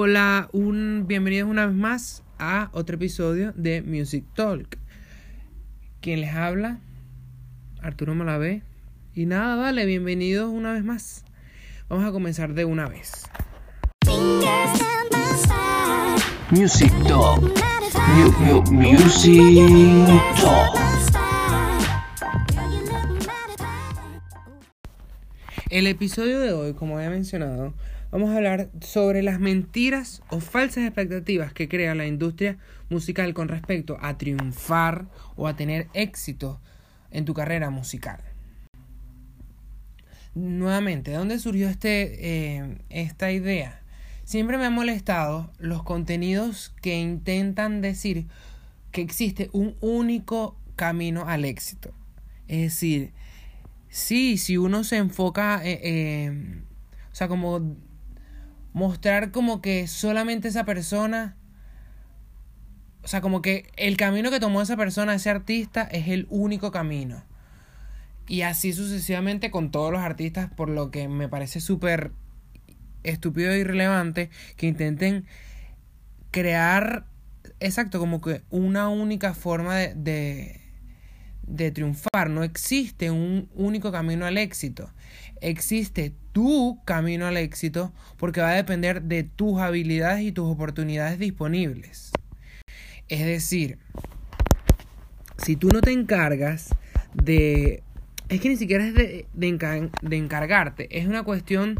Hola, un bienvenidos una vez más a otro episodio de Music Talk. Quien les habla, Arturo Malavé. Y nada, vale, bienvenidos una vez más. Vamos a comenzar de una vez. Music Talk. Mu- mu- music Talk. El episodio de hoy, como había mencionado, vamos a hablar sobre las mentiras o falsas expectativas que crea la industria musical con respecto a triunfar o a tener éxito en tu carrera musical. Nuevamente, ¿de dónde surgió este, eh, esta idea? Siempre me ha molestado los contenidos que intentan decir que existe un único camino al éxito. Es decir, sí, si uno se enfoca, eh, eh, o sea, como mostrar como que solamente esa persona, o sea, como que el camino que tomó esa persona, ese artista, es el único camino. Y así sucesivamente con todos los artistas, por lo que me parece súper estúpido e irrelevante que intenten crear, exacto, como que una única forma de, de, de triunfar. No existe un único camino al éxito. Existe tu camino al éxito porque va a depender de tus habilidades y tus oportunidades disponibles. Es decir, si tú no te encargas de... Es que ni siquiera es de, de, de encargarte, es una cuestión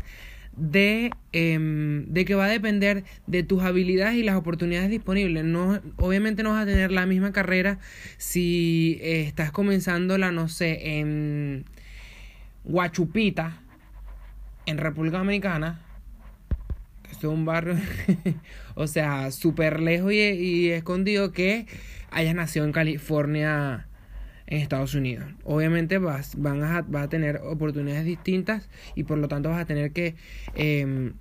de, em, de que va a depender de tus habilidades y las oportunidades disponibles. No, obviamente no vas a tener la misma carrera si eh, estás comenzándola, no sé, en Huachupita, en República Dominicana. que es un barrio, o sea, súper lejos y, y escondido que hayas nacido en California, en Estados Unidos. Obviamente vas, van a, vas a tener oportunidades distintas y por lo tanto vas a tener que eh,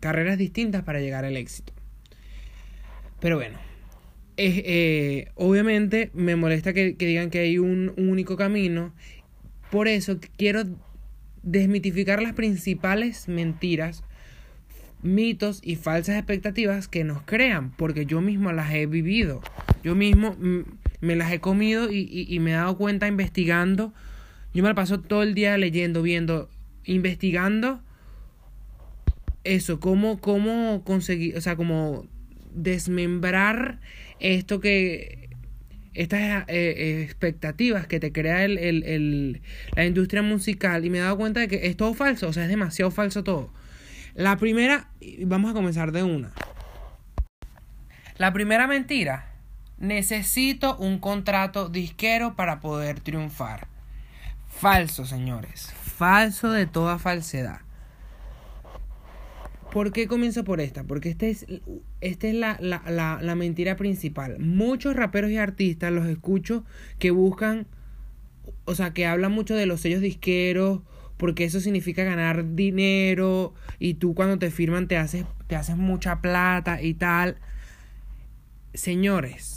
carreras distintas para llegar al éxito. Pero bueno, eh, obviamente me molesta que, digan que hay un, un único camino. Por eso quiero desmitificar las principales mentiras, mitos y falsas expectativas que nos crean, porque yo mismo las he vivido. Yo mismo mm, me las he comido y, y, me he dado cuenta investigando. Yo me la paso todo el día leyendo, viendo, investigando eso, cómo, cómo conseguir, o sea, como desmembrar esto que estas eh, expectativas que te crea el, el, el, la industria musical y me he dado cuenta de que es todo falso, o sea, es demasiado falso todo. La primera, vamos a comenzar de una. La primera mentira, necesito un contrato disquero para poder triunfar. Falso, señores, falso de toda falsedad. ¿Por qué comienzo por esta? Porque esta es, esta es la, la, la, la, mentira principal. Muchos raperos y artistas los escucho que buscan, o sea, que hablan mucho de los sellos disqueros, porque eso significa ganar dinero y tú cuando te firman te haces, te haces mucha plata y tal. Señores,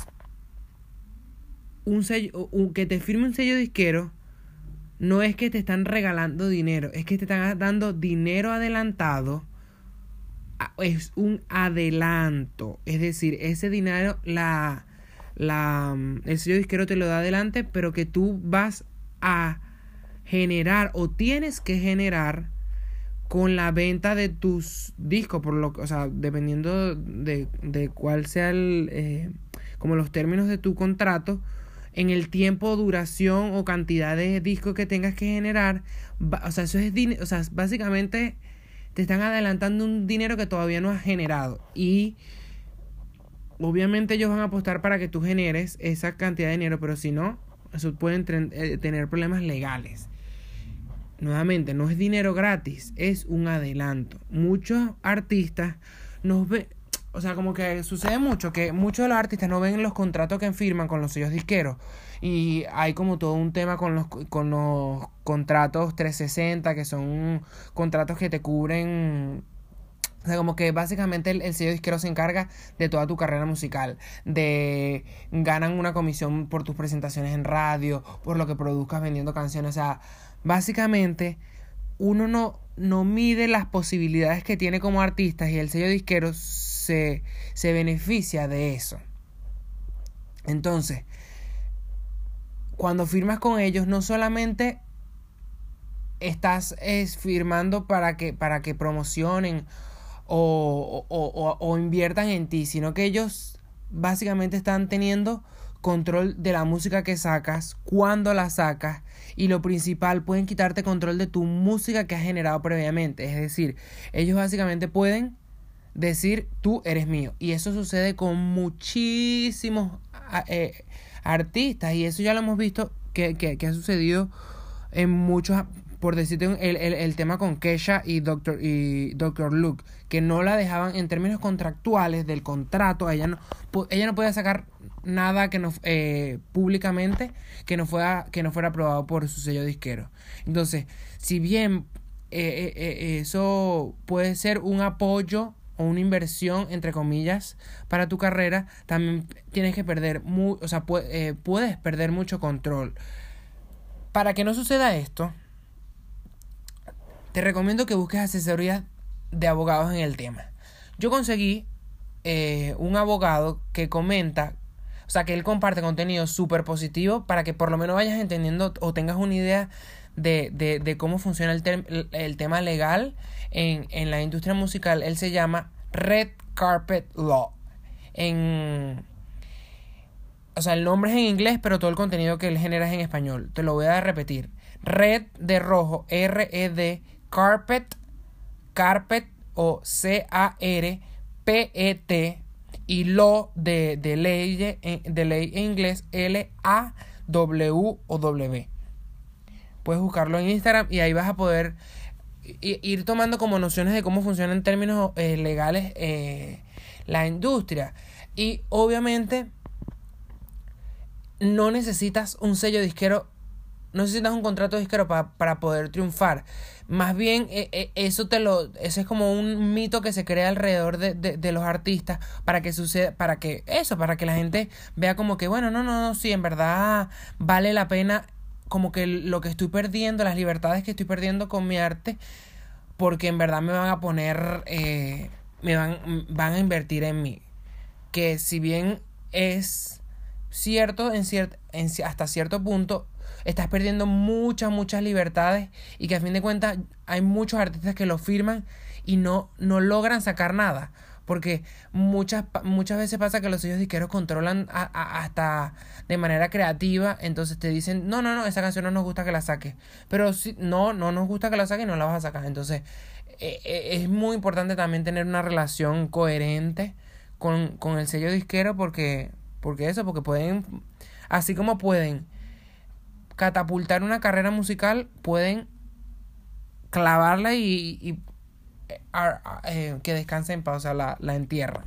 un sello, un, que te firme un sello disquero no es que te están regalando dinero, es que te están dando dinero adelantado es un adelanto. Es decir, ese dinero, la, la, el sello disquero te lo da adelante, pero que tú vas a generar o tienes que generar con la venta de tus discos, por lo o sea, dependiendo de, de cuál sea el, eh, como los términos de tu contrato, en el tiempo, duración o cantidad de discos que tengas que generar, o sea, eso es, o sea, básicamente te están adelantando un dinero que todavía no has generado. Y obviamente ellos van a apostar para que tú generes esa cantidad de dinero, pero si no, eso pueden tener problemas legales. Nuevamente, no es dinero gratis, es un adelanto. Muchos artistas nos ven, o sea, como que sucede mucho que muchos de los artistas no ven los contratos que firman con los sellos disqueros. Y hay como todo un tema con los, con los contratos 360, que son contratos que te cubren. O sea, como que básicamente el, el, sello disquero se encarga de toda tu carrera musical. De ganan una comisión por tus presentaciones en radio, por lo que produzcas vendiendo canciones. O sea, básicamente uno no, no mide las posibilidades que tiene como artista y el sello disquero se, se beneficia de eso. Entonces, cuando firmas con ellos, no solamente estás es, firmando para que, para que promocionen o, o, o, inviertan en ti, sino que ellos básicamente están teniendo control de la música que sacas, cuándo la sacas y lo principal, pueden quitarte control de tu música que has generado previamente. Es decir, ellos básicamente pueden decir tú eres mío. Y eso sucede con muchísimos eh, artistas. Y eso ya lo hemos visto que, que, ha sucedido en muchos por decirte el, el, el, tema con Kesha y Doctor, y Doctor Luke, que no la dejaban en términos contractuales del contrato, ella no, ella no podía sacar nada que no eh, públicamente que no fuera que no fuera aprobado por su sello disquero. Entonces si bien eh, eh, eso puede ser un apoyo o una inversión entre comillas para tu carrera también tienes que perder mu o sea puedes perder mucho control. Para que no suceda esto te recomiendo que busques asesoría de abogados en el tema. Yo conseguí un abogado que comenta o sea, que él comparte contenido súper positivo para que por lo menos vayas entendiendo o tengas una idea de, de, de cómo funciona el, el, tema legal en, en la industria musical. Él se llama Red Carpet Law. En, o sea, el nombre es en inglés, pero todo el contenido que él genera es en español. Te lo voy a repetir. Red de rojo, R-E-D, carpet, carpet o C-A-R-P-E-T y lo de, de, ley, de ley en inglés L-A-W o W. Puedes buscarlo en Instagram y ahí vas a poder ir tomando como nociones de cómo funciona en términos eh, legales eh, la industria. Y obviamente no necesitas un sello disquero, no necesitas un contrato disquero para poder triunfar. Más bien, e, e, eso te lo, eso es como un mito que se crea alrededor de, de, los artistas para que suceda, para que eso, para que la gente vea como que, bueno, no, no, no, sí, en verdad vale la pena como que lo que estoy perdiendo, las libertades que estoy perdiendo con mi arte, porque en verdad me van a poner, eh, me van, van a invertir en mí. Que si bien es cierto, en ciert, en, hasta cierto punto, estás perdiendo muchas, muchas libertades y que a fin de cuentas hay muchos artistas que lo firman y no, no logran sacar nada. Porque muchas, muchas veces pasa que los sellos disqueros controlan hasta de manera creativa. Entonces te dicen, no, no, no, esa canción no nos gusta que la saques. Pero si no, no nos gusta que la saques, no la vas a sacar. Entonces e, e, es muy importante también tener una relación coherente con, con el sello disquero. Porque, porque eso, porque pueden, así como pueden catapultar una carrera musical, pueden clavarla y, eh, que descanse en paz, o la, la entierran.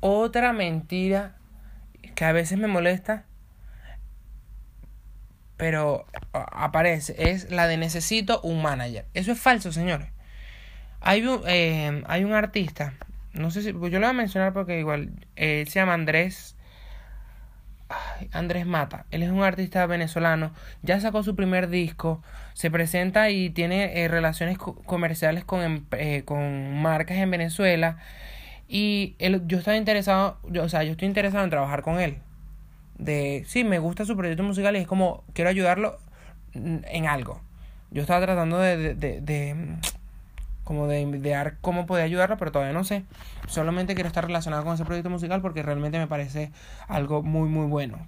Otra mentira que a veces me molesta, pero aparece, es la de necesito un manager. Eso es falso, señores. Hay un, eh, hay un artista no sé si. Pues yo lo voy a mencionar porque igual. Él se llama Andrés. Andrés Mata. Él es un artista venezolano. Ya sacó su primer disco. Se presenta y tiene eh, relaciones comerciales con, em, eh, con marcas en Venezuela. Y él, yo estaba interesado. Yo, o sea, yo estoy interesado en trabajar con él. De. Sí, me gusta su proyecto musical y es como. Quiero ayudarlo en algo. Yo estaba tratando de, de, de como de idear cómo puede ayudarla, pero todavía no sé. Solamente quiero estar relacionado con ese proyecto musical porque realmente me parece algo muy, muy bueno.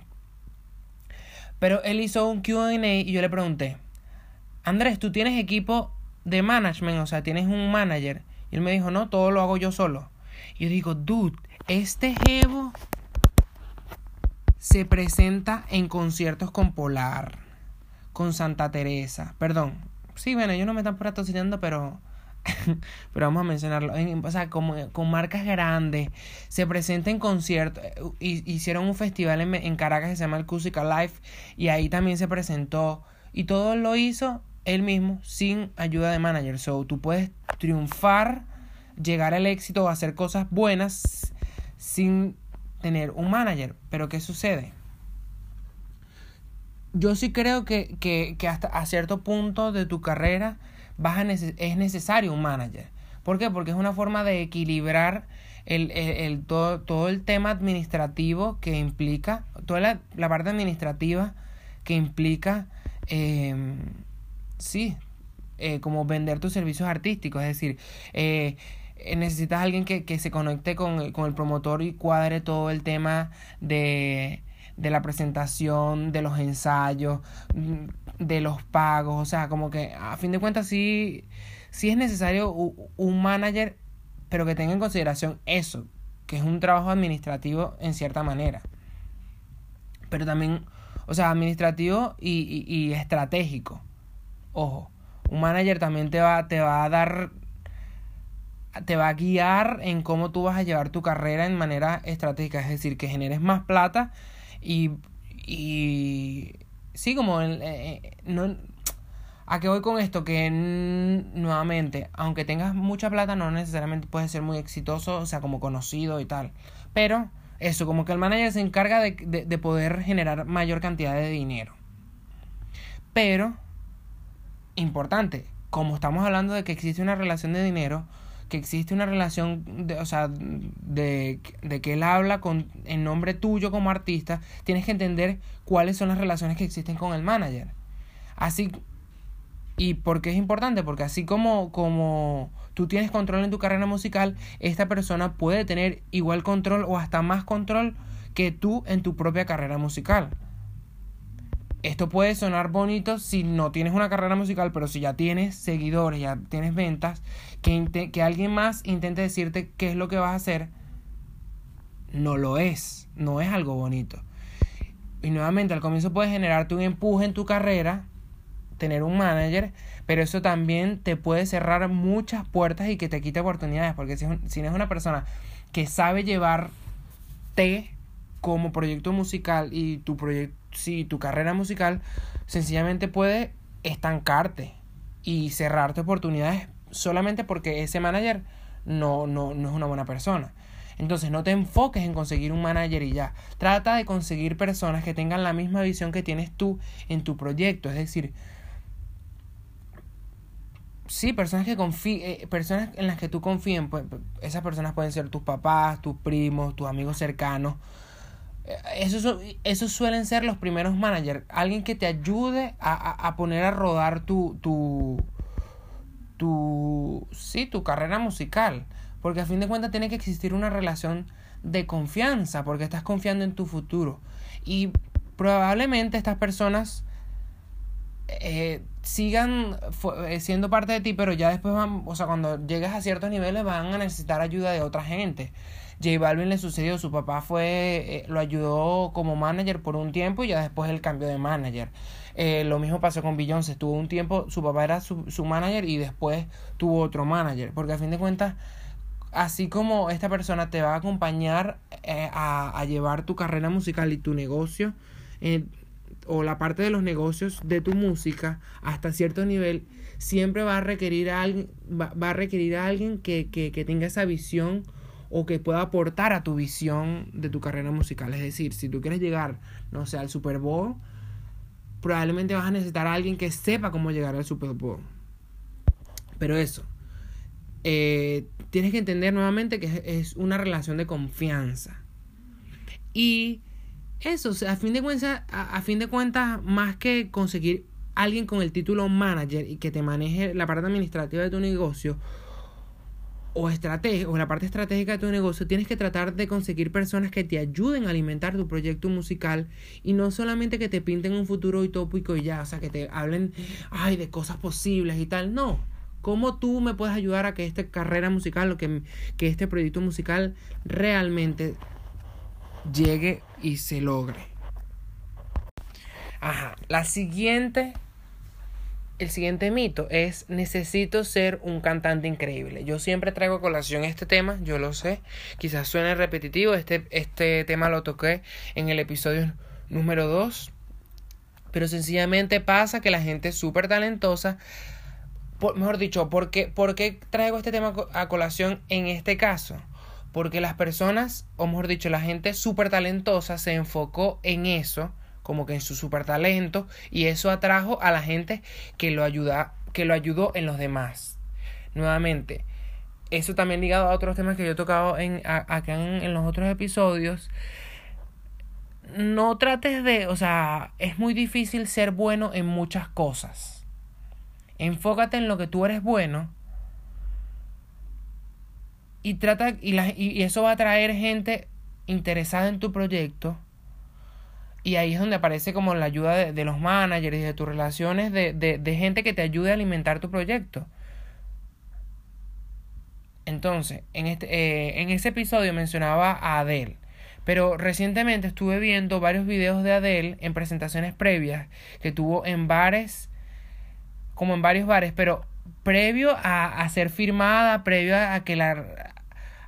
Pero él hizo un QA y yo le pregunté, Andrés, ¿tú tienes equipo de management? O sea, ¿tienes un manager? Y él me dijo, no, todo lo hago yo solo. Y yo digo, dude, este jevo se presenta en conciertos con Polar, con Santa Teresa. Perdón. Sí, bueno, ellos no me están patrocinando, pero pero vamos a mencionarlo, o sea, como, con marcas grandes, se presenta en conciertos, eh, hicieron un festival en, en, Caracas que se llama el Cusica Life y ahí también se presentó. Y todo lo hizo él mismo sin ayuda de manager, so tú puedes triunfar, llegar al éxito o hacer cosas buenas sin tener un manager, pero ¿qué sucede? yo sí creo que, que, que hasta a cierto punto de tu carrera vas a es necesario un manager. ¿Por qué? Porque es una forma de equilibrar el, el, todo, todo, el tema administrativo que implica, toda la, la parte administrativa que implica, eh, sí, eh, como vender tus servicios artísticos. Es decir, eh, necesitas alguien que, que se conecte con, con el promotor y cuadre todo el tema de de la presentación, de los ensayos, mm, de los pagos, o sea, como que a fin de cuentas sí, sí es necesario un manager, pero que tenga en consideración eso, que es un trabajo administrativo en cierta manera. Pero también, o sea, administrativo y, y, estratégico. Ojo, un manager también te va, te va a dar te va a guiar en cómo tú vas a llevar tu carrera en manera estratégica, es decir, que generes más plata y, y sí, como eh, eh, no, ¿A qué voy con esto? Que nuevamente, aunque tengas mucha plata, no necesariamente puedes ser muy exitoso, o sea, como conocido y tal. Pero eso, como que el manager se encarga de, de poder generar mayor cantidad de dinero. Pero, importante, como estamos hablando de que existe una relación de dinero, que existe una relación, de, o sea, de, de, que él habla con, en nombre tuyo como artista, tienes que entender cuáles son las relaciones que existen con el manager. Así, ¿y por qué es importante? Porque así como, como tú tienes control en tu carrera musical, esta persona puede tener igual control o hasta más control que tú en tu propia carrera musical. Esto puede sonar bonito si no tienes una carrera musical, pero si ya tienes seguidores, ya tienes ventas, que, que alguien más intente decirte qué es lo que vas a hacer, no lo es, no es algo bonito. Y nuevamente al comienzo puede generarte un empuje en tu carrera, tener un manager, pero eso también te puede cerrar muchas puertas y que te quite oportunidades, porque si, si no es una persona que sabe llevarte como proyecto musical y tu proyecto si tu carrera musical sencillamente puede estancarte y cerrarte oportunidades solamente porque ese manager no, no, no es una buena persona. Entonces no te enfoques en conseguir un manager y ya. Trata de conseguir personas que tengan la misma visión que tienes tú en tu proyecto. Es decir, sí, personas que confíen, eh, personas en las que tú confíen, pues, esas personas pueden ser tus papás, tus primos, tus amigos cercanos, esos, esos suelen ser los primeros managers. Alguien que te ayude a, a, poner a rodar tu, tu, tu, sí, tu carrera musical. Porque a fin de cuentas tiene que existir una relación de confianza, porque estás confiando en tu futuro. Y probablemente estas personas eh, sigan eh, siendo parte de ti, pero ya después van, o sea, cuando llegues a ciertos niveles van a necesitar ayuda de otra gente. J Balvin le sucedió, su papá fue, eh, lo ayudó como manager por un tiempo y ya después él cambió de manager. Eh, lo mismo pasó con Beyoncé, estuvo un tiempo, su papá era su, su manager y después tuvo otro manager, porque a fin de cuentas, así como esta persona te va a acompañar eh, a, a, llevar tu carrera musical y tu negocio, o la parte de los negocios de tu música hasta cierto nivel, siempre va a requerir a alguien, va, va a requerir a alguien que, que, que tenga esa visión o que pueda aportar a tu visión de tu carrera musical. Es decir, si tú quieres llegar, no sé, al Super Bowl, probablemente vas a necesitar a alguien que sepa cómo llegar al Super Bowl. Pero eso, eh, tienes que entender nuevamente que es una relación de confianza. Y eso, a fin de cuentas, a, fin de cuentas, más que conseguir alguien con el título manager y que te maneje la parte administrativa de tu negocio, o, o la parte estratégica de tu negocio, tienes que tratar de conseguir personas que te ayuden a alimentar tu proyecto musical y no solamente que te pinten un futuro utópico y ya, o sea, que te hablen, ay, de cosas posibles y tal, no. ¿Cómo tú me puedes ayudar a que esta carrera musical o que, que este proyecto musical realmente llegue y se logre? Ajá, la siguiente el siguiente mito es necesito ser un cantante increíble. Yo siempre traigo a colación este tema, yo lo sé, quizás suene repetitivo, este, este tema lo toqué en el episodio número 2, pero sencillamente pasa que la gente es súper talentosa, mejor dicho, ¿por ¿por qué traigo este tema a colación en este caso? Porque las personas, o mejor dicho, la gente súper talentosa se enfocó en eso, como que en su super talento y eso atrajo a la gente que lo que lo ayudó en los demás. Nuevamente, eso también ligado a otros temas que yo he tocado en, acá en los otros episodios. No trates de, o sea, es muy difícil ser bueno en muchas cosas. Enfócate en lo que tú eres bueno y trata y, la, y, eso va a atraer gente interesada en tu proyecto. Y ahí es donde aparece como la ayuda de, de los managers y de tus relaciones de, de, de, gente que te ayude a alimentar tu proyecto. Entonces en este eh, en ese episodio mencionaba a Adele pero recientemente estuve viendo varios videos de Adele en presentaciones previas que tuvo en bares como en varios bares pero previo a, a ser firmada previo a que la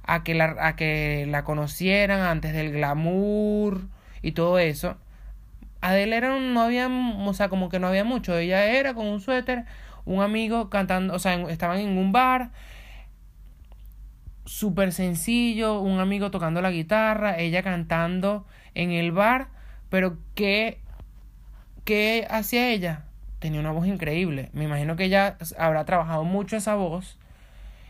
a que la, a que la conocieran antes del glamour y todo eso. Adele era no había, o sea, como que no había mucho. Ella era con un suéter, un amigo cantando, o sea, estaban en un bar, súper sencillo, un amigo tocando la guitarra, ella cantando en el bar, pero ¿qué, qué hacía ella? Tenía una voz increíble. Me imagino que ella habrá trabajado mucho esa voz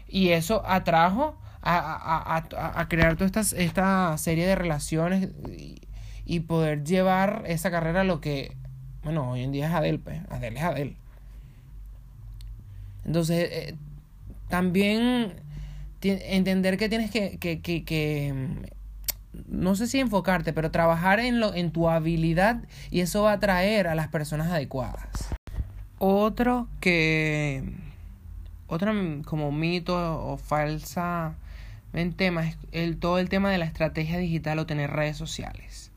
y eso atrajo a, a, a, a crear toda esta, esta, serie de relaciones y, poder llevar esa carrera a lo que, bueno, hoy en día es Adele, pues, Adele es Adele. Entonces, eh, también entender que tienes que, que, que, que, no sé si enfocarte, pero trabajar en, lo, en tu habilidad y eso va a atraer a las personas adecuadas. Otro que, otro como mito o falsa en temas, el, todo el tema de la estrategia digital o tener redes sociales.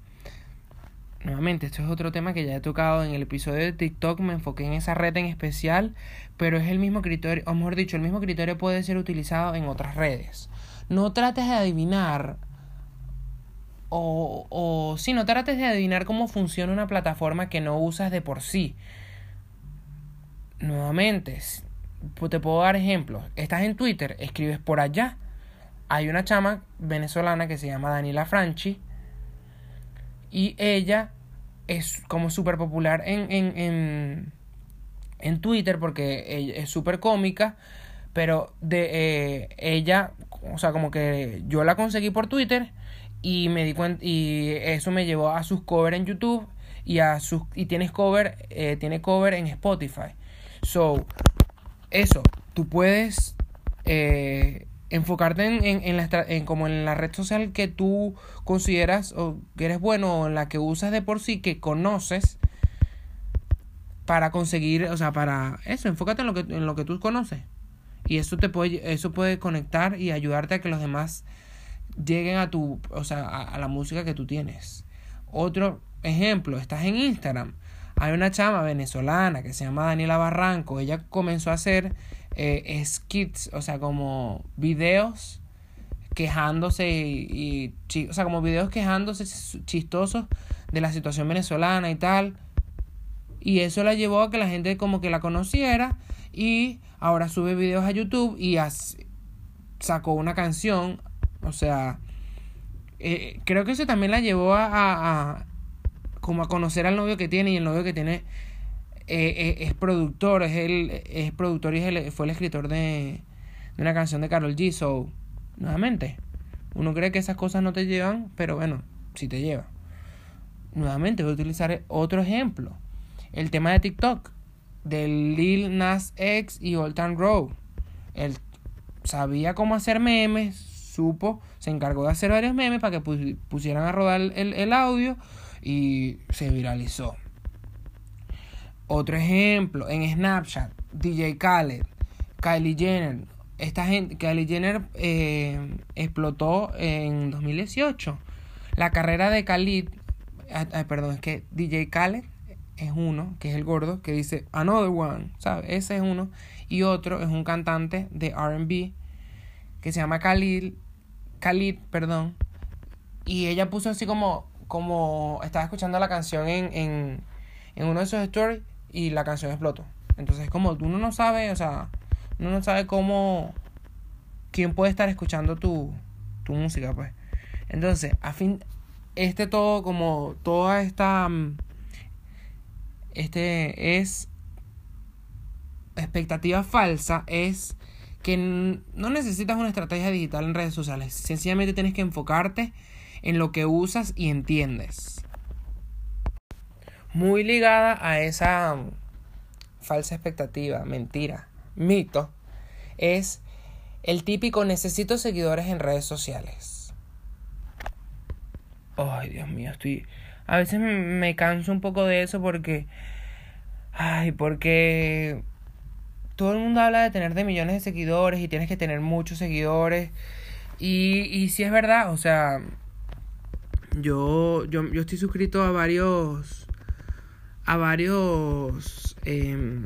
Nuevamente, esto es otro tema que ya he tocado en el episodio de TikTok, me enfoqué en esa red en especial, pero es el mismo criterio, o mejor dicho, el mismo criterio puede ser utilizado en otras redes. No trates de adivinar, o, o sí, no trates de adivinar cómo funciona una plataforma que no usas de por sí. Nuevamente, te puedo dar ejemplos. Estás en Twitter, escribes por allá hay una chama venezolana que se llama Daniela Franchi y ella es como súper popular en, en, en, en, Twitter porque es súper cómica, pero de eh, ella, o sea, como que yo la conseguí por Twitter y me di cuenta y eso me llevó a sus covers en YouTube y a sus y tienes cover eh, tiene cover en Spotify. So, eso, tú puedes eh, enfocarte en, en, en, la, como en la red social que tú consideras o que eres bueno o en la que usas de por sí, que conoces para conseguir, o sea, para eso, enfócate en lo que, en lo que tú conoces. Y eso te puede, eso puede conectar y ayudarte a que los demás lleguen a tu, o sea, a, a la música que tú tienes. Otro ejemplo, estás en Instagram. Hay una chama venezolana que se llama Daniela Barranco. Ella comenzó a hacer eh, skits, o sea, como videos quejándose y, y, o sea, como videos quejándose chistosos de la situación venezolana y tal. Y eso la llevó a que la gente como que la conociera y ahora sube videos a YouTube y sacó una canción, o sea, eh, creo que eso también la llevó a, como a conocer al novio que tiene y el novio que tiene eh, eh, es productor, es el es productor y es el, fue el escritor de, una canción de Carol G. So, nuevamente, uno cree que esas cosas no te llevan, pero bueno, sí te lleva. Nuevamente voy a utilizar otro ejemplo. El tema de TikTok. Del Lil Nas X y Old Town Road. Él sabía cómo hacer memes. Supo. Se encargó de hacer varios memes para que pusieran a rodar el audio. Y se viralizó. Otro ejemplo, en Snapchat, DJ Khaled, Kylie Jenner. Esta gente, Kylie Jenner eh, explotó en 2018. La carrera de Khalid, ay, perdón, es que DJ Khaled es uno, que es el gordo, que dice Another One, ¿sabes? Ese es uno. Y otro es un cantante de RB que se llama Khalid, Khalid, perdón. Y ella puso así como, como estaba escuchando la canción en, en, en uno de sus stories y la canción explotó. Entonces, como uno no sabe, o sea, uno no sabe cómo, quién puede estar escuchando tu, tu música, pues. Entonces, a fin, este todo, como toda esta, mm, este es expectativa falsa es que no necesitas una estrategia digital en redes sociales. Sencillamente tienes que enfocarte en lo que usas y entiendes. Muy ligada a esa falsa expectativa, mentira, mito, es el típico necesito seguidores en redes sociales. Ay, Dios mío, estoy... A veces me canso un poco de eso porque... Ay, porque todo el mundo habla de tener de millones de seguidores y tienes que tener muchos seguidores. Y, y si es verdad, o sea, yo, yo, yo estoy suscrito a varios, a varios, em,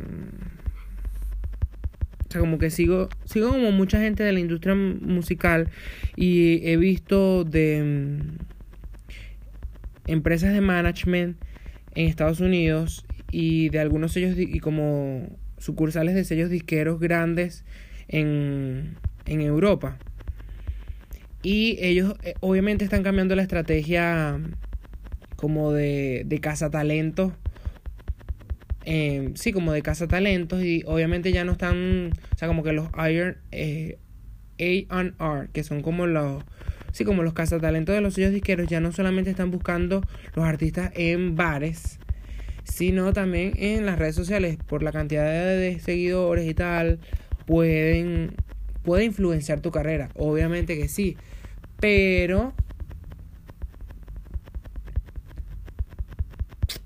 o sea, como que sigo, sigo como mucha gente de la industria musical y he visto de em, empresas de management en Estados Unidos y de algunos sellos y como sucursales de sellos disqueros grandes en, en Europa. Y ellos eh, obviamente están cambiando la estrategia como de, de talentos. Eh, sí, como de casa talentos. Y obviamente ya no están. O sea, como que los Iron. Eh, AR, que son como los. Sí, como los cazatalentos de los sellos disqueros. Ya no solamente están buscando los artistas en bares sino también en las redes sociales por la cantidad de seguidores y tal pueden puede influenciar tu carrera obviamente que sí pero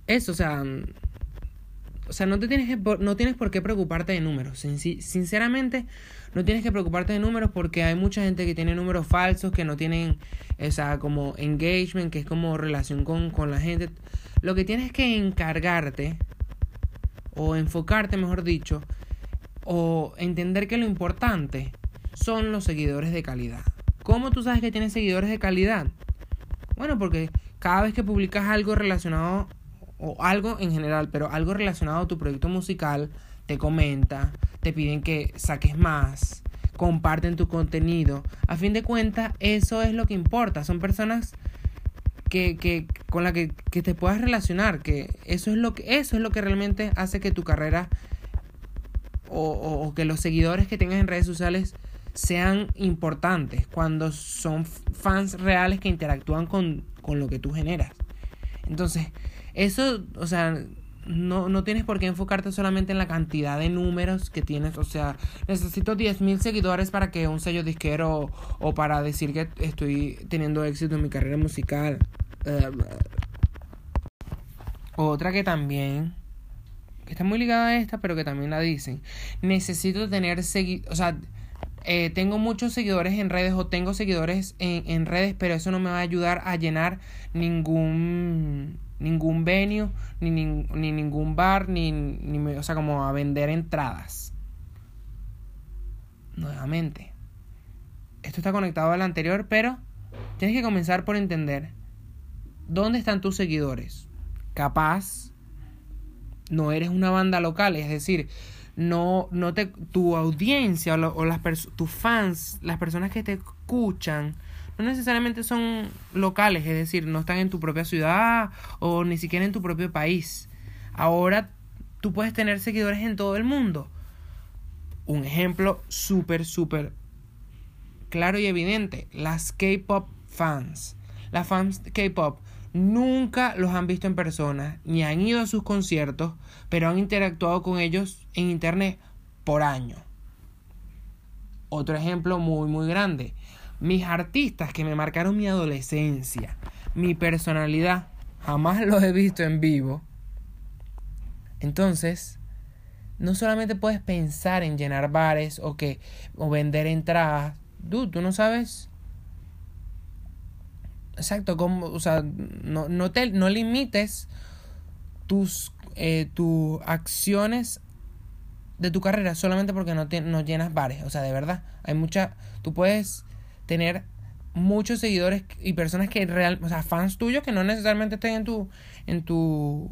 eso o sea o sea no te tienes que, no tienes por qué preocuparte de números sinceramente no tienes que preocuparte de números porque hay mucha gente que tiene números falsos que no tienen esa como engagement que es como relación con, con la gente. Lo que tienes que encargarte, o enfocarte, mejor dicho, o entender que lo importante son los seguidores de calidad. ¿Cómo tú sabes que tienes seguidores de calidad? Bueno, porque cada vez que publicas algo relacionado, o algo en general, pero algo relacionado a tu proyecto musical, te comenta, te piden que saques más, comparten tu contenido. A fin de cuentas, eso es lo que importa. Son personas que, que, con la que, que, te puedas relacionar, que eso es lo que, eso es lo que realmente hace que tu carrera o, o, que los seguidores que tengas en redes sociales sean importantes, cuando son fans reales que interactúan con, con lo que tú generas. Entonces, eso, o sea, no, no tienes por qué enfocarte solamente en la cantidad de números que tienes. O sea, necesito 10.000 seguidores para que un sello disquero o para decir que estoy teniendo éxito en mi carrera musical. Otra que también, que está muy ligada a esta, pero que también la dicen. Necesito tener seguidores, o sea, eh, tengo muchos seguidores en redes o tengo seguidores en, en, redes, pero eso no me va a ayudar a llenar ningún ningún venue, ni, ni, ningún bar, ni, ni, o sea, como a vender entradas. Nuevamente, esto está conectado al anterior, pero tienes que comenzar por entender ¿Dónde están tus seguidores? Capaz no eres una banda local, es decir, no, no te, tu audiencia o, las tus fans, las personas que te escuchan, no necesariamente son locales, es decir, no están en tu propia ciudad o ni siquiera en tu propio país. Ahora tú puedes tener seguidores en todo el mundo. Un ejemplo súper, súper claro y evidente, las K-Pop fans. Las fans K-Pop nunca los han visto en persona, ni han ido a sus conciertos, pero han interactuado con ellos en internet por año. Otro ejemplo muy muy grande. Mis artistas que me marcaron mi adolescencia, mi personalidad, jamás los he visto en vivo. Entonces, no solamente puedes pensar en llenar bares o que o vender entradas, tú no sabes Exacto, como, o sea, no, no, te, no limites tus, eh, tus acciones de tu carrera solamente porque no, no llenas bares. O sea, de verdad, hay mucha, tú puedes tener muchos seguidores y personas que real, o sea, fans tuyos que no necesariamente estén en tu, en tu,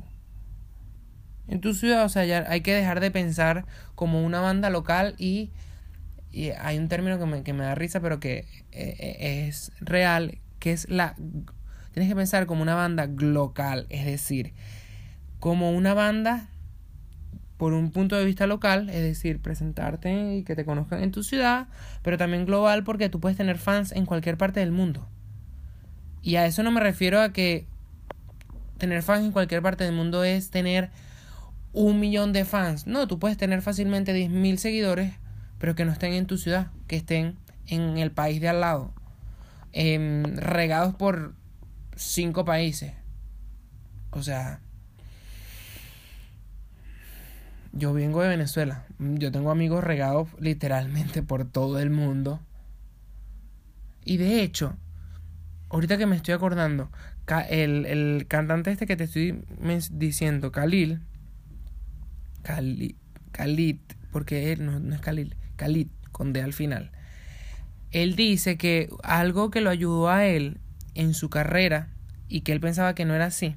en tu ciudad. O sea, ya hay que dejar de pensar como una banda local y, y hay un término que me, que me da risa, pero que eh, eh, es real, que es la... Tienes que pensar como una banda local, es decir, como una banda por un punto de vista local, es decir, presentarte y que te conozcan en tu ciudad, pero también global porque tú puedes tener fans en cualquier parte del mundo. Y a eso no me refiero a que tener fans en cualquier parte del mundo es tener un millón de fans. No, tú puedes tener fácilmente 10.000 seguidores, pero que no estén en tu ciudad, que estén en el país de al lado, em, regados por cinco países. O sea, yo vengo de Venezuela. Yo tengo amigos regados literalmente por todo el mundo. Y de hecho, ahorita que me estoy acordando, el, el cantante este que te estoy diciendo, Khalil, Khalid, porque él no, no es Khalil, Khalid, con D al final. Él dice que algo que lo ayudó a él en su carrera y que él pensaba que no era así,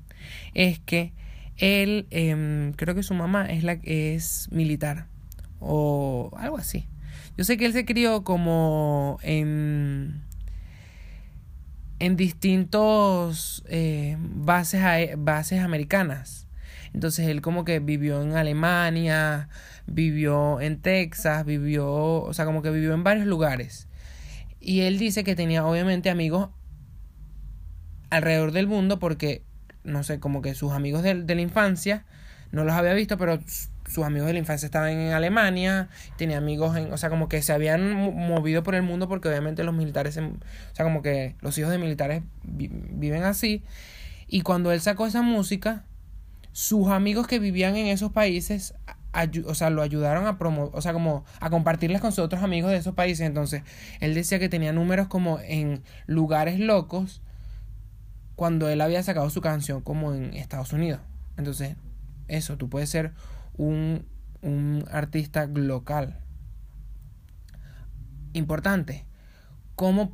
es que él, em, creo que su mamá es, la, es militar o algo así. Yo sé que él se crió como en, en distintos eh, bases, bases americanas. Entonces él como que vivió en Alemania, vivió en Texas, vivió, o sea, como que vivió en varios lugares. Y él dice que tenía obviamente amigos alrededor del mundo porque no sé, como que sus amigos de, la infancia, no los había visto, pero sus amigos de la infancia estaban en Alemania, tenía amigos en, o sea, como que se habían movido por el mundo porque obviamente los militares, o sea, como que los hijos de militares viven así. Y cuando él sacó esa música, sus amigos que vivían en esos países, o sea, lo ayudaron a promover, o sea, como a compartirles con sus otros amigos de esos países. Entonces, él decía que tenía números como en lugares locos cuando él había sacado su canción como en Estados Unidos. Entonces, eso, tú puedes ser un, un artista local. Importante. ¿Cómo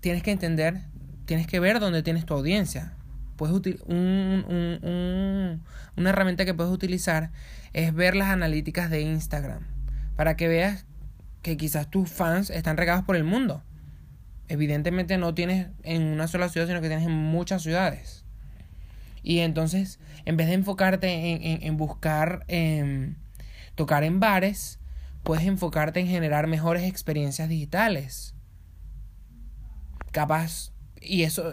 tienes que entender? Tienes que ver dónde tienes tu audiencia. Puedes un, un, una herramienta que puedes utilizar es ver las analíticas de Instagram para que veas que quizás tus fans están regados por el mundo evidentemente no tienes en una sola ciudad, sino que tienes en muchas ciudades. Y entonces, en vez de enfocarte en, en, buscar em, tocar en bares, puedes enfocarte en generar mejores experiencias digitales. Capaz, y eso,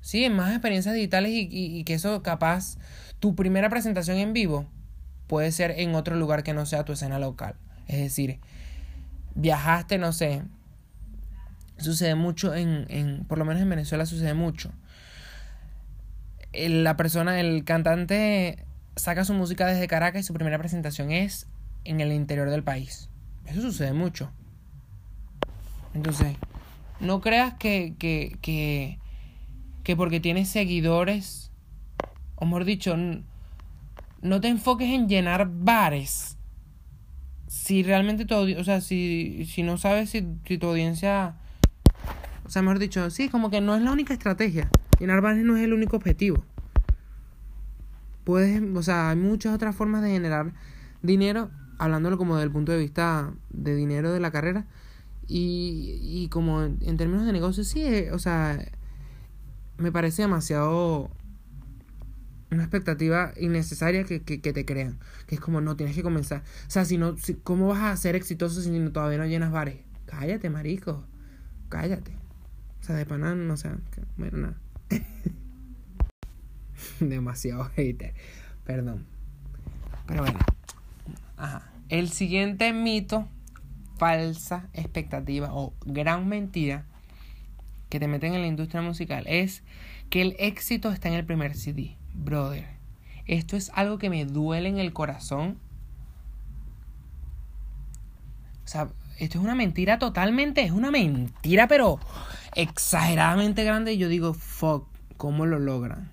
sí, más experiencias digitales y, y que eso capaz, tu primera presentación en vivo puede ser en otro lugar que no sea tu escena local. Es decir, viajaste, no sé, Sucede mucho en, en, por lo menos en Venezuela sucede mucho. La persona, el cantante saca su música desde Caracas y su primera presentación es en el interior del país. Eso sucede mucho. Entonces, no creas que, que, que, que porque tienes seguidores, o mejor dicho, no te enfoques en llenar bares. Si realmente tu o sea, si, si no sabes si, tu audiencia o sea, mejor dicho, sí, como que no es la única estrategia. Llenar bares no es el único objetivo. Puedes, o sea, hay muchas otras formas de generar dinero, hablándolo como desde el punto de vista de dinero de la carrera. Y, y como en, términos de negocio, sí, eh, o sea, me parece demasiado una expectativa innecesaria que, que, te crean. Que es como, no, tienes que comenzar. O sea, si no, si, ¿cómo vas a ser exitoso si todavía no llenas bares? Cállate, marico. Cállate. O sea, de panán, no sé. Bueno, nada. Demasiado hater. Perdón. Pero bueno. Ajá. El siguiente mito, falsa expectativa o gran mentira que te meten en la industria musical es que el éxito está en el primer CD. Brother, esto es algo que me duele en el corazón. O sea, esto es una mentira totalmente, es una mentira, pero exageradamente grande y yo digo, fuck, ¿cómo lo logran?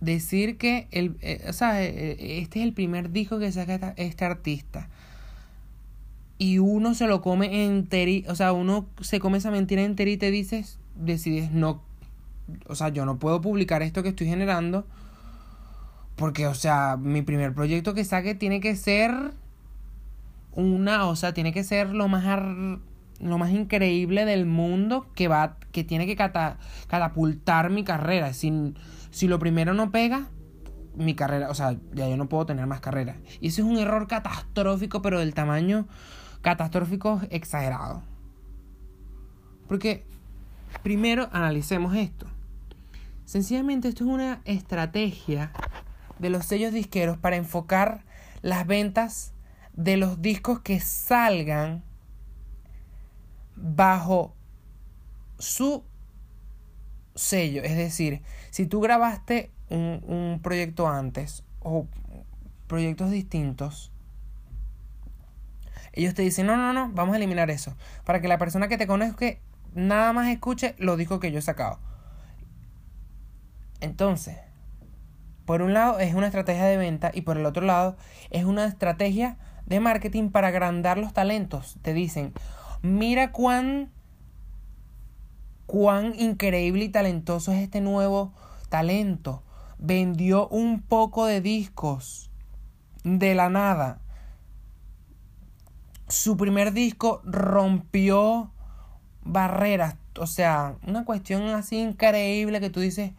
Decir que el, eh, o sea, eh, eh, este es el primer disco que saca este artista y uno se lo come enterito, o sea, uno se come esa mentira entera y te dices, decides no, o sea, yo no puedo publicar esto que estoy generando porque, o sea, mi primer proyecto que saque tiene que ser una, o sea, tiene que ser lo más lo más increíble del mundo que va, que tiene que cata- catapultar mi carrera. Si, si lo primero no pega, mi carrera, o sea, ya yo no puedo tener más carrera. Y ese es un error catastrófico, pero del tamaño catastrófico exagerado. Porque primero analicemos esto. Sencillamente esto es una estrategia de los sellos disqueros para enfocar las ventas de los discos que salgan bajo su sello. Es decir, si tú grabaste un, un proyecto antes o proyectos distintos, ellos te dicen, no, no, no, vamos a eliminar eso. Para que la persona que te conozca nada más escuche los discos que yo he sacado. Entonces, por un lado es una estrategia de venta y por el otro lado es una estrategia de marketing para agrandar los talentos. Te dicen, mira cuán cuán increíble y talentoso es este nuevo talento. Vendió un poco de discos de la nada. Su primer disco rompió barreras. O sea, una cuestión así increíble que tú dices,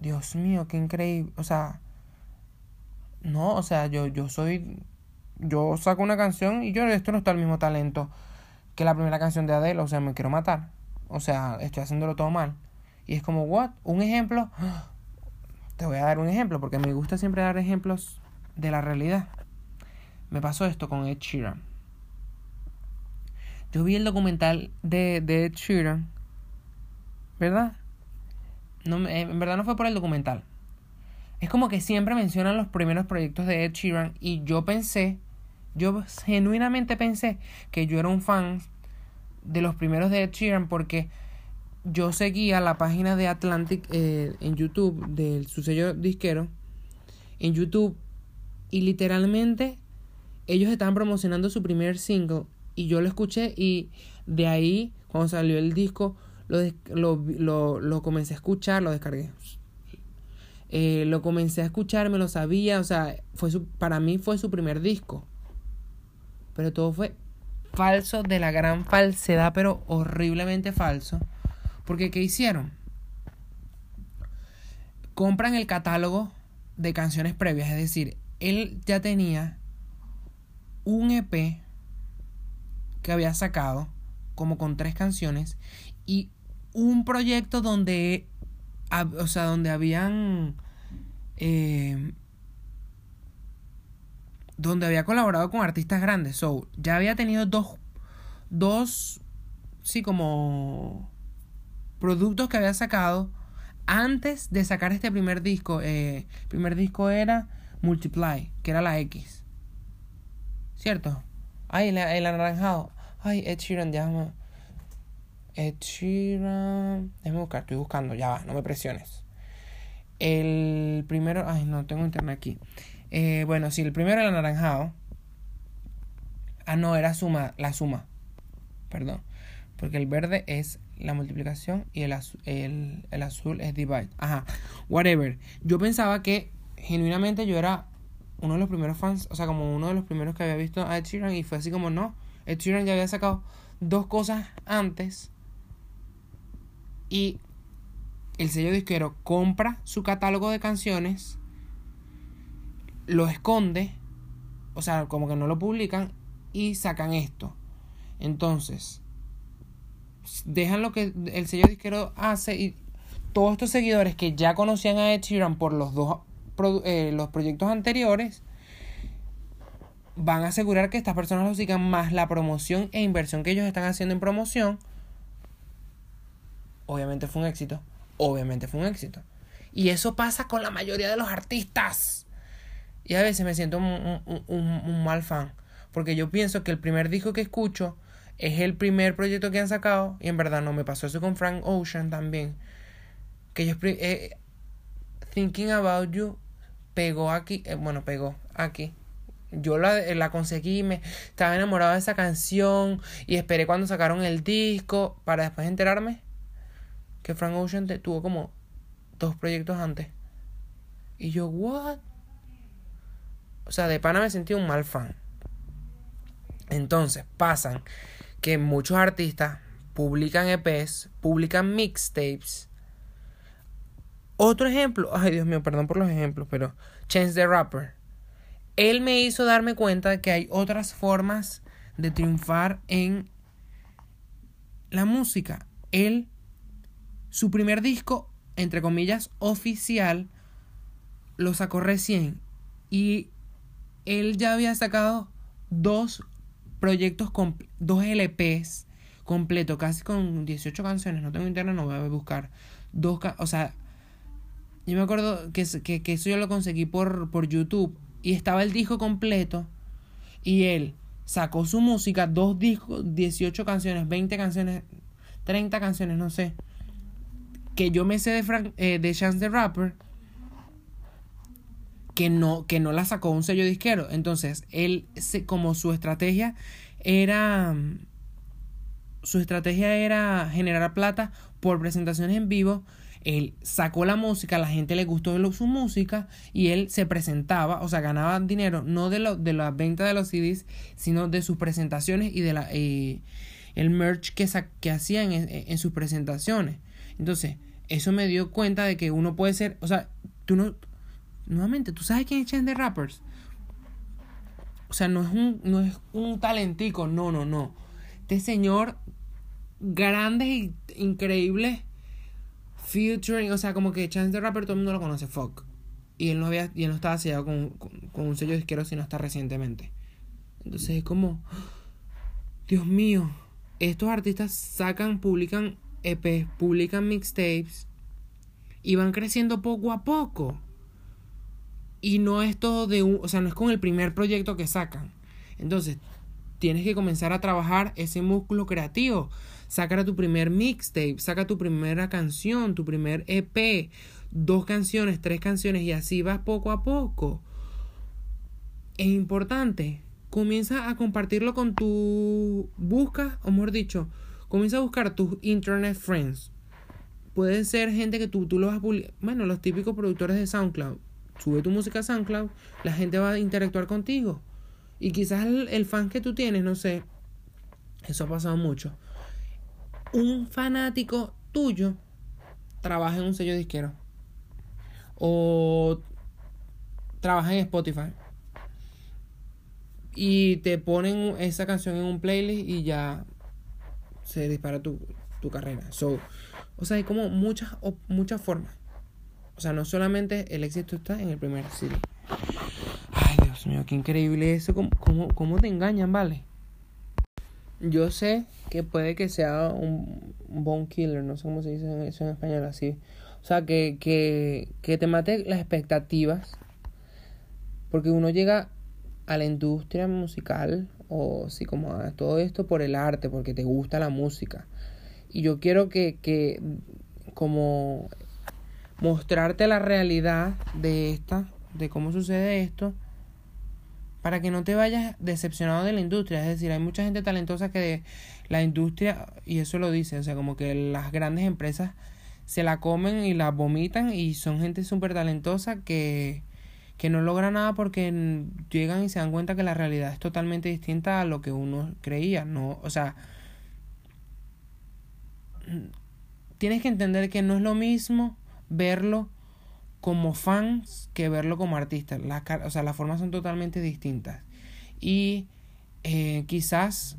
Dios mío, qué increíble. O sea, no, o sea, yo, yo soy, yo saco una canción y yo, esto no está el mismo talento que la primera canción de Adele. O sea, me quiero matar. O sea, estoy haciéndolo todo mal. Y es como, ¿what? Un ejemplo. Te voy a dar un ejemplo porque me gusta siempre dar ejemplos de la realidad. Me pasó esto con Ed Sheeran. Yo vi el documental de, de Ed Sheeran. ¿Verdad? No, me- en verdad no fue por el documental. Es como que siempre mencionan los primeros proyectos de Ed Sheeran y yo pensé, yo genuinamente pensé que yo era un fan de los primeros de Ed Sheeran porque yo seguía la página de Atlantic eh, en YouTube, de su sello disquero, en YouTube, y literalmente ellos estaban promocionando su primer single y yo lo escuché y de ahí, cuando salió el disco, lo, lo, lo, lo comencé a escuchar, lo descargué. Eh, lo comencé a escuchar, me lo sabía, o sea, fue para mí fue su primer disco. Pero todo fue falso de la gran falsedad, pero horriblemente falso. Porque ¿qué hicieron? Compran el catálogo de canciones previas, es decir, él ya tenía un EP que había sacado como con tres canciones y un proyecto donde o sea donde habían eh, donde había colaborado con artistas grandes so ya había tenido dos dos sí como productos que había sacado antes de sacar este primer disco eh, el primer disco era Multiply que era la X ¿Cierto? Ay, el, el anaranjado. Ay, Ed Sheeran, déjame. Ed. Déjame buscar, estoy buscando, ya va, no me presiones. El primero. Ay, no tengo internet aquí. Eh, bueno, sí, el primero, el anaranjado. Ah, no, era suma, la suma. Perdón. Porque el verde es la multiplicación y el, azu- el, el azul es divide. Ajá, whatever. Yo pensaba que genuinamente yo era uno de los primeros fans, o sea, como uno de los primeros que había visto a Ed y fue así como no. Ed ya había sacado dos cosas antes y el sello disquero compra su catálogo de canciones, lo esconde, o sea, como que no lo publican y sacan esto. Entonces, dejan lo que el sello disquero hace y todos estos seguidores que ya conocían a Ed Sheeran por los dos eh, los proyectos anteriores van a asegurar que estas personas lo sigan más la promoción e inversión que ellos están haciendo en promoción obviamente fue un éxito obviamente fue un éxito. Y eso pasa con la mayoría de los artistas. Y a veces me siento un, mal fan porque yo pienso que el primer disco que escucho es el primer proyecto que han sacado y en verdad no me pasó eso con Frank Ocean también que pri- eh, Thinking About You pegó aquí, eh, bueno, pegó aquí. Yo la, eh, la conseguí, me estaba enamorado de esa canción y esperé cuando sacaron el disco para después enterarme que Frank Ocean tuvo como dos proyectos antes. Y yo, what? O sea, de pana me sentí un mal fan. Entonces, pasan que muchos artistas publican EPs, publican mixtapes. Otro ejemplo, ay Dios mío, perdón por los ejemplos, pero Chance the Rapper. Él me hizo darme cuenta que hay otras formas de triunfar en la música. Él, su primer disco, entre comillas, oficial, lo sacó recién. Y él ya había sacado dos proyectos, dos LPs completo, casi con 18 canciones. No tengo internet, no voy a buscar. Dos, o sea, yo me acuerdo que, que, que, eso yo lo conseguí por, por YouTube. Y estaba el disco completo. Y él sacó su música, dos discos, 18 canciones, 20 canciones, 30 canciones, no sé. Que yo me sé de, Frank, eh, de Chance the Rapper. Que no, que no la sacó un sello disquero. Entonces, él, como su estrategia era su estrategia era generar plata por presentaciones en vivo. Él sacó la música, la gente le gustó su música y él se presentaba, o sea, ganaba dinero no de, lo, de la venta de los CDs, sino de sus presentaciones y de la, eh, el merch que, que hacían en, en, sus presentaciones. Entonces, eso me dio cuenta de que uno puede ser, o sea, tú no, nuevamente, ¿tú sabes quién es Chance de Rappers? O sea, no es un, no es un talentico, no, no, no. Este señor grandes y increíbles featuring, o sea, como que Chance the Rapper todo el mundo lo conoce, fuck. Y él no había, y él no estaba sellado con, con, un sello disquero sino hasta recientemente. Entonces es como, Dios mío, estos artistas sacan, publican EPs, publican mixtapes y van creciendo poco a poco. Y no es todo de un, o sea, no es con el primer proyecto que sacan. Entonces, tienes que comenzar a trabajar ese músculo creativo. Saca tu primer mixtape, saca tu primera canción, tu primer EP, dos canciones, tres canciones y así vas poco a poco. Es importante. Comienza a compartirlo con tu busca, o mejor dicho, comienza a buscar tus internet friends. Pueden ser gente que tú, tú lo vas a publicar. Bueno, los típicos productores de SoundCloud. Sube tu música a SoundCloud, la gente va a interactuar contigo. Y quizás el, el fan que tú tienes, no sé, eso ha pasado mucho un fanático tuyo trabaja en un sello disquero o trabaja en Spotify y te ponen esa canción en un playlist y ya se dispara tu, tu carrera. So, o sea, hay como muchas, muchas formas. O sea, no solamente el éxito está en el primer CD. Ay, Dios mío, qué increíble eso. ¿Cómo, cómo, cómo te engañan, vale? Yo sé que puede que sea un bone killer, no sé cómo se dice eso en español así. O sea, que, que, que te mate las expectativas. Porque uno llega a la industria musical o sí como a todo esto por el arte, porque te gusta la música. Y yo quiero que, que como mostrarte la realidad de esta, de cómo sucede esto para que no te vayas decepcionado de la industria. Es decir, hay mucha gente talentosa que de la industria, y eso lo dice, o sea, como que las grandes empresas se la comen y la vomitan y son gente súper talentosa que, que no logra nada porque llegan y se dan cuenta que la realidad es totalmente distinta a lo que uno creía, ¿no? O sea, tienes que entender que no es lo mismo verlo como fans que verlo como artista. Las, o sea, las formas son totalmente distintas. Y eh, quizás,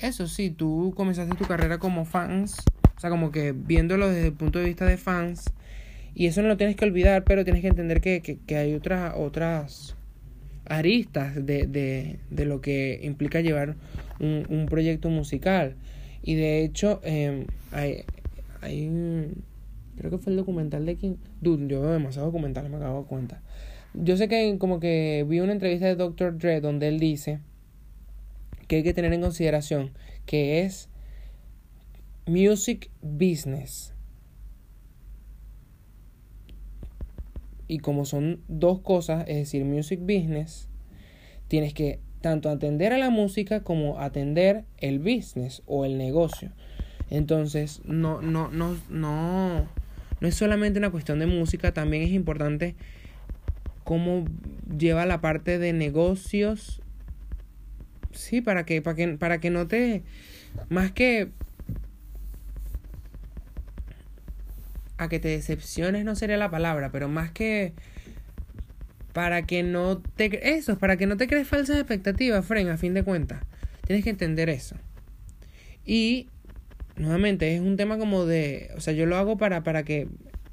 eso sí, tú comenzaste tu carrera como fans, o sea, como que viéndolo desde el punto de vista de fans, y eso no lo tienes que olvidar, pero tienes que entender que, que, hay otras, otras aristas de, de, de, lo que implica llevar un, un proyecto musical. Y de hecho, eh, hay, hay un Creo que fue el documental de quien. Dude, yo veo demasiados documentales, me acabo de cuenta. Yo sé que como que vi una entrevista de Dr. Dre donde él dice que hay que tener en consideración que es music business. Y como son dos cosas, es decir, music business, tienes que tanto atender a la música como atender el business o el negocio. Entonces, no, no, no, no no es solamente una cuestión de música, también es importante cómo lleva la parte de negocios sí, para que, para que, para que no te, más que a que te decepciones no sería la palabra, pero más que para que no te eso, para que no te crees falsas expectativas, Fren, a fin de cuentas. Tienes que entender eso. Y nuevamente es un tema como de, o sea, yo lo hago para para que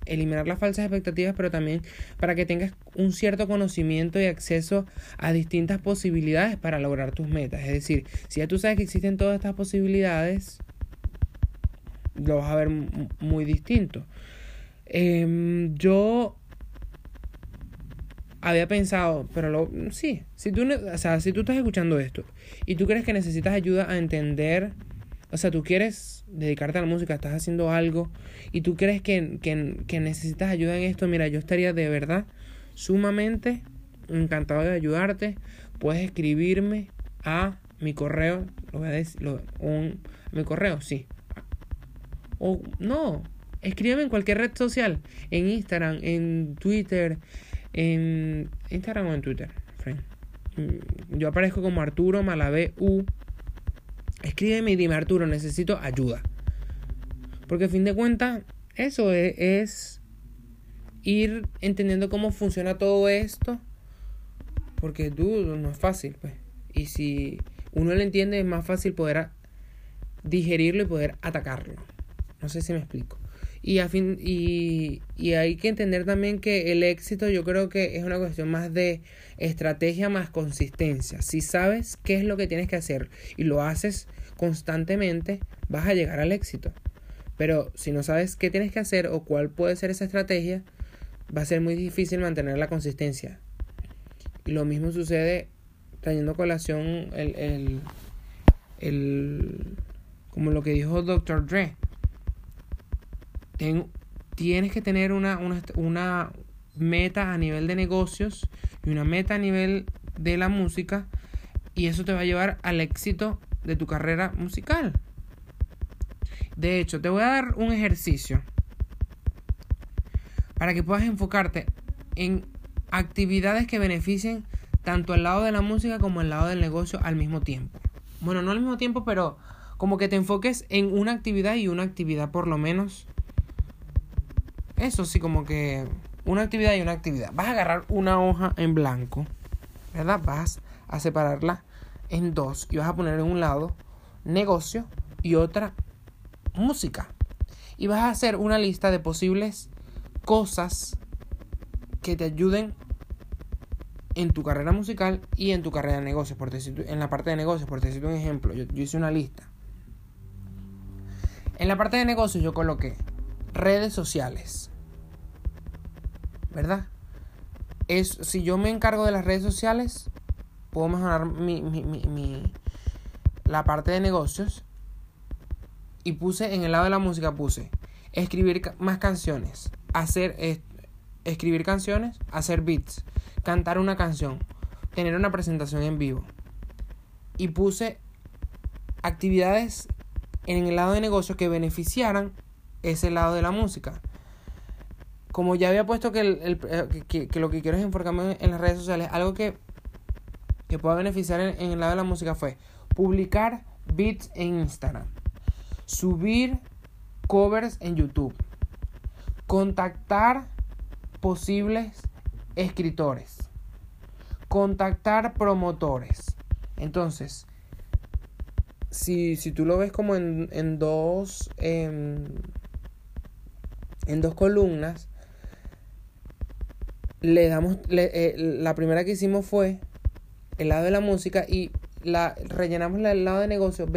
eliminar las falsas expectativas, pero también para que tengas un cierto conocimiento y acceso a distintas posibilidades para lograr tus metas. Es decir, si ya tú sabes que existen todas estas posibilidades, lo vas a ver muy distinto. Em, yo había pensado, pero lo, sí, si tú, o sea, si tú estás escuchando esto y tú crees que necesitas ayuda a entender, o sea, tú quieres dedicarte a la música, estás haciendo algo y tú crees que, que necesitas ayuda en esto, mira, yo estaría de verdad sumamente encantado de ayudarte. Puedes escribirme a mi correo, lo voy a decir, lo, un, mi correo, sí. O no, escríbeme en cualquier red social, en Instagram, en Twitter, en Instagram o en Twitter. Mm, yo aparezco como Arturo Malavé U. Escríbeme y dime, Arturo, necesito ayuda. Porque a fin de cuentas, eso e, es, ir entendiendo cómo funciona todo esto. Porque dudo, no es fácil, pues. Y si uno lo entiende, es más fácil poder digerirlo y poder atacarlo. No sé si me explico. Y, a fin, y, y hay que entender también que el éxito yo creo que es una cuestión más de estrategia más consistencia. Si sabes qué es lo que tienes que hacer y lo haces constantemente, vas a llegar al éxito. Pero si no sabes qué tienes que hacer o cuál puede ser esa estrategia, va a ser muy difícil mantener la consistencia. Y lo mismo sucede trayendo colación el, el, el como lo que dijo Dr. Dre tienes que tener una, una, meta a nivel de negocios y una meta a nivel de la música y eso te va a llevar al éxito de tu carrera musical. De hecho, te voy a dar un ejercicio para que puedas enfocarte en actividades que beneficien tanto el lado de la música como el lado del negocio al mismo tiempo. Bueno, no al mismo tiempo, pero como que te enfoques en una actividad y una actividad por lo menos eso sí, como que una actividad y una actividad. Vas a agarrar una hoja en blanco, ¿verdad? Vas a separarla en dos y vas a poner en un lado negocio y otra música. Y vas a hacer una lista de posibles cosas que te ayuden en tu carrera musical y en tu carrera de negocios. Por en la parte de negocios, por decirte un ejemplo, yo, yo hice una lista. En la parte de negocios yo coloqué redes sociales, ¿verdad? Es, si yo me encargo de las redes sociales, puedo mejorar mi, mi, mi, la parte de negocios. Y puse en el lado de la música, puse escribir más canciones, hacer escribir canciones, hacer beats, cantar una canción, tener una presentación en vivo. Y puse actividades en el lado de negocios que beneficiaran ese lado de la música como ya había puesto que, el, eh, que, lo que quiero es enfocarme en las redes sociales, algo que, que pueda beneficiar en, el lado de la música fue publicar beats en Instagram, subir covers en YouTube, contactar posibles escritores, contactar promotores. Entonces, si, si tú lo ves como en, en dos en dos columnas, le damos, eh, la primera que hicimos fue el lado de la música y la rellenamos el lado de negocio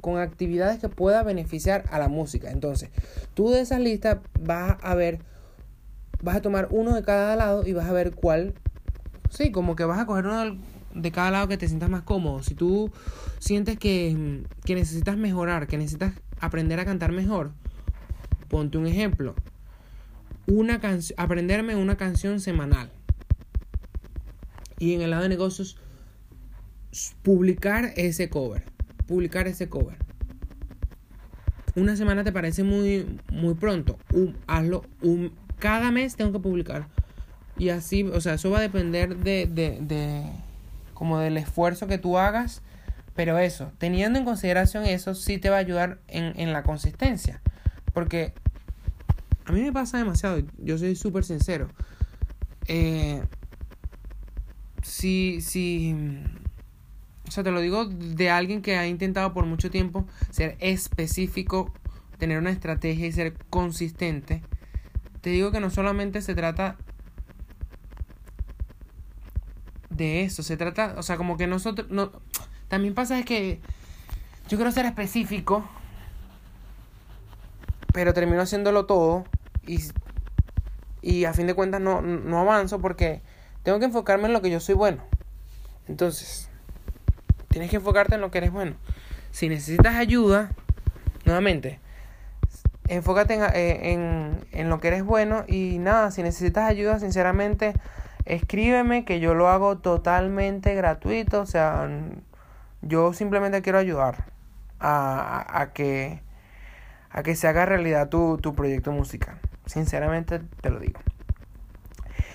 con actividades que pueda beneficiar a la música. Entonces, tú de esas listas vas a ver, vas a tomar uno de cada lado y vas a ver cuál, sí, como que vas a coger uno de cada lado que te sientas más cómodo. Si tú sientes que, que necesitas mejorar, que necesitas aprender a cantar mejor, ponte un ejemplo una aprenderme una canción semanal. Y en el lado de negocios, publicar ese cover. Publicar ese cover. Una semana te parece muy, muy pronto. hazlo. Un, cada mes tengo que publicar. Y así, o sea, eso va a depender de, de, de, como del esfuerzo que tú hagas Pero eso, teniendo en consideración eso, sí te va a ayudar en, en la consistencia. Porque a mí me pasa demasiado, yo soy súper sincero. Eh, si, si, o sea, te lo digo de alguien que ha intentado por mucho tiempo ser específico, tener una estrategia y ser consistente. Te digo que no solamente se trata de eso, se trata, o sea, como que nosotros, no, también pasa es que yo quiero ser específico, pero termino haciéndolo todo y, y a fin de cuentas no, no avanzo porque tengo que enfocarme en lo que yo soy bueno. Entonces, tienes que enfocarte en lo que eres bueno. Si necesitas ayuda, nuevamente, enfócate en, eh, en, en, lo que eres bueno y nada, si necesitas ayuda, sinceramente, escríbeme que yo lo hago totalmente gratuito. O sea, yo simplemente quiero ayudar a, a, que, a que se haga realidad tu, tu proyecto musical. Sinceramente te lo digo.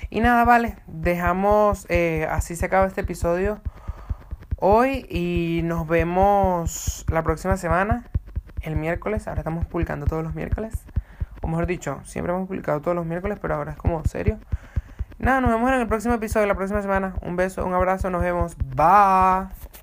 Y nada, vale, dejamos, eh, así se acaba este episodio hoy y nos vemos la próxima semana, el miércoles. Ahora estamos publicando todos los miércoles. O mejor dicho, siempre hemos publicado todos los miércoles, pero ahora es como serio. Nada, nos vemos en el próximo episodio, la próxima semana. Un beso, un abrazo, nos vemos. Bye.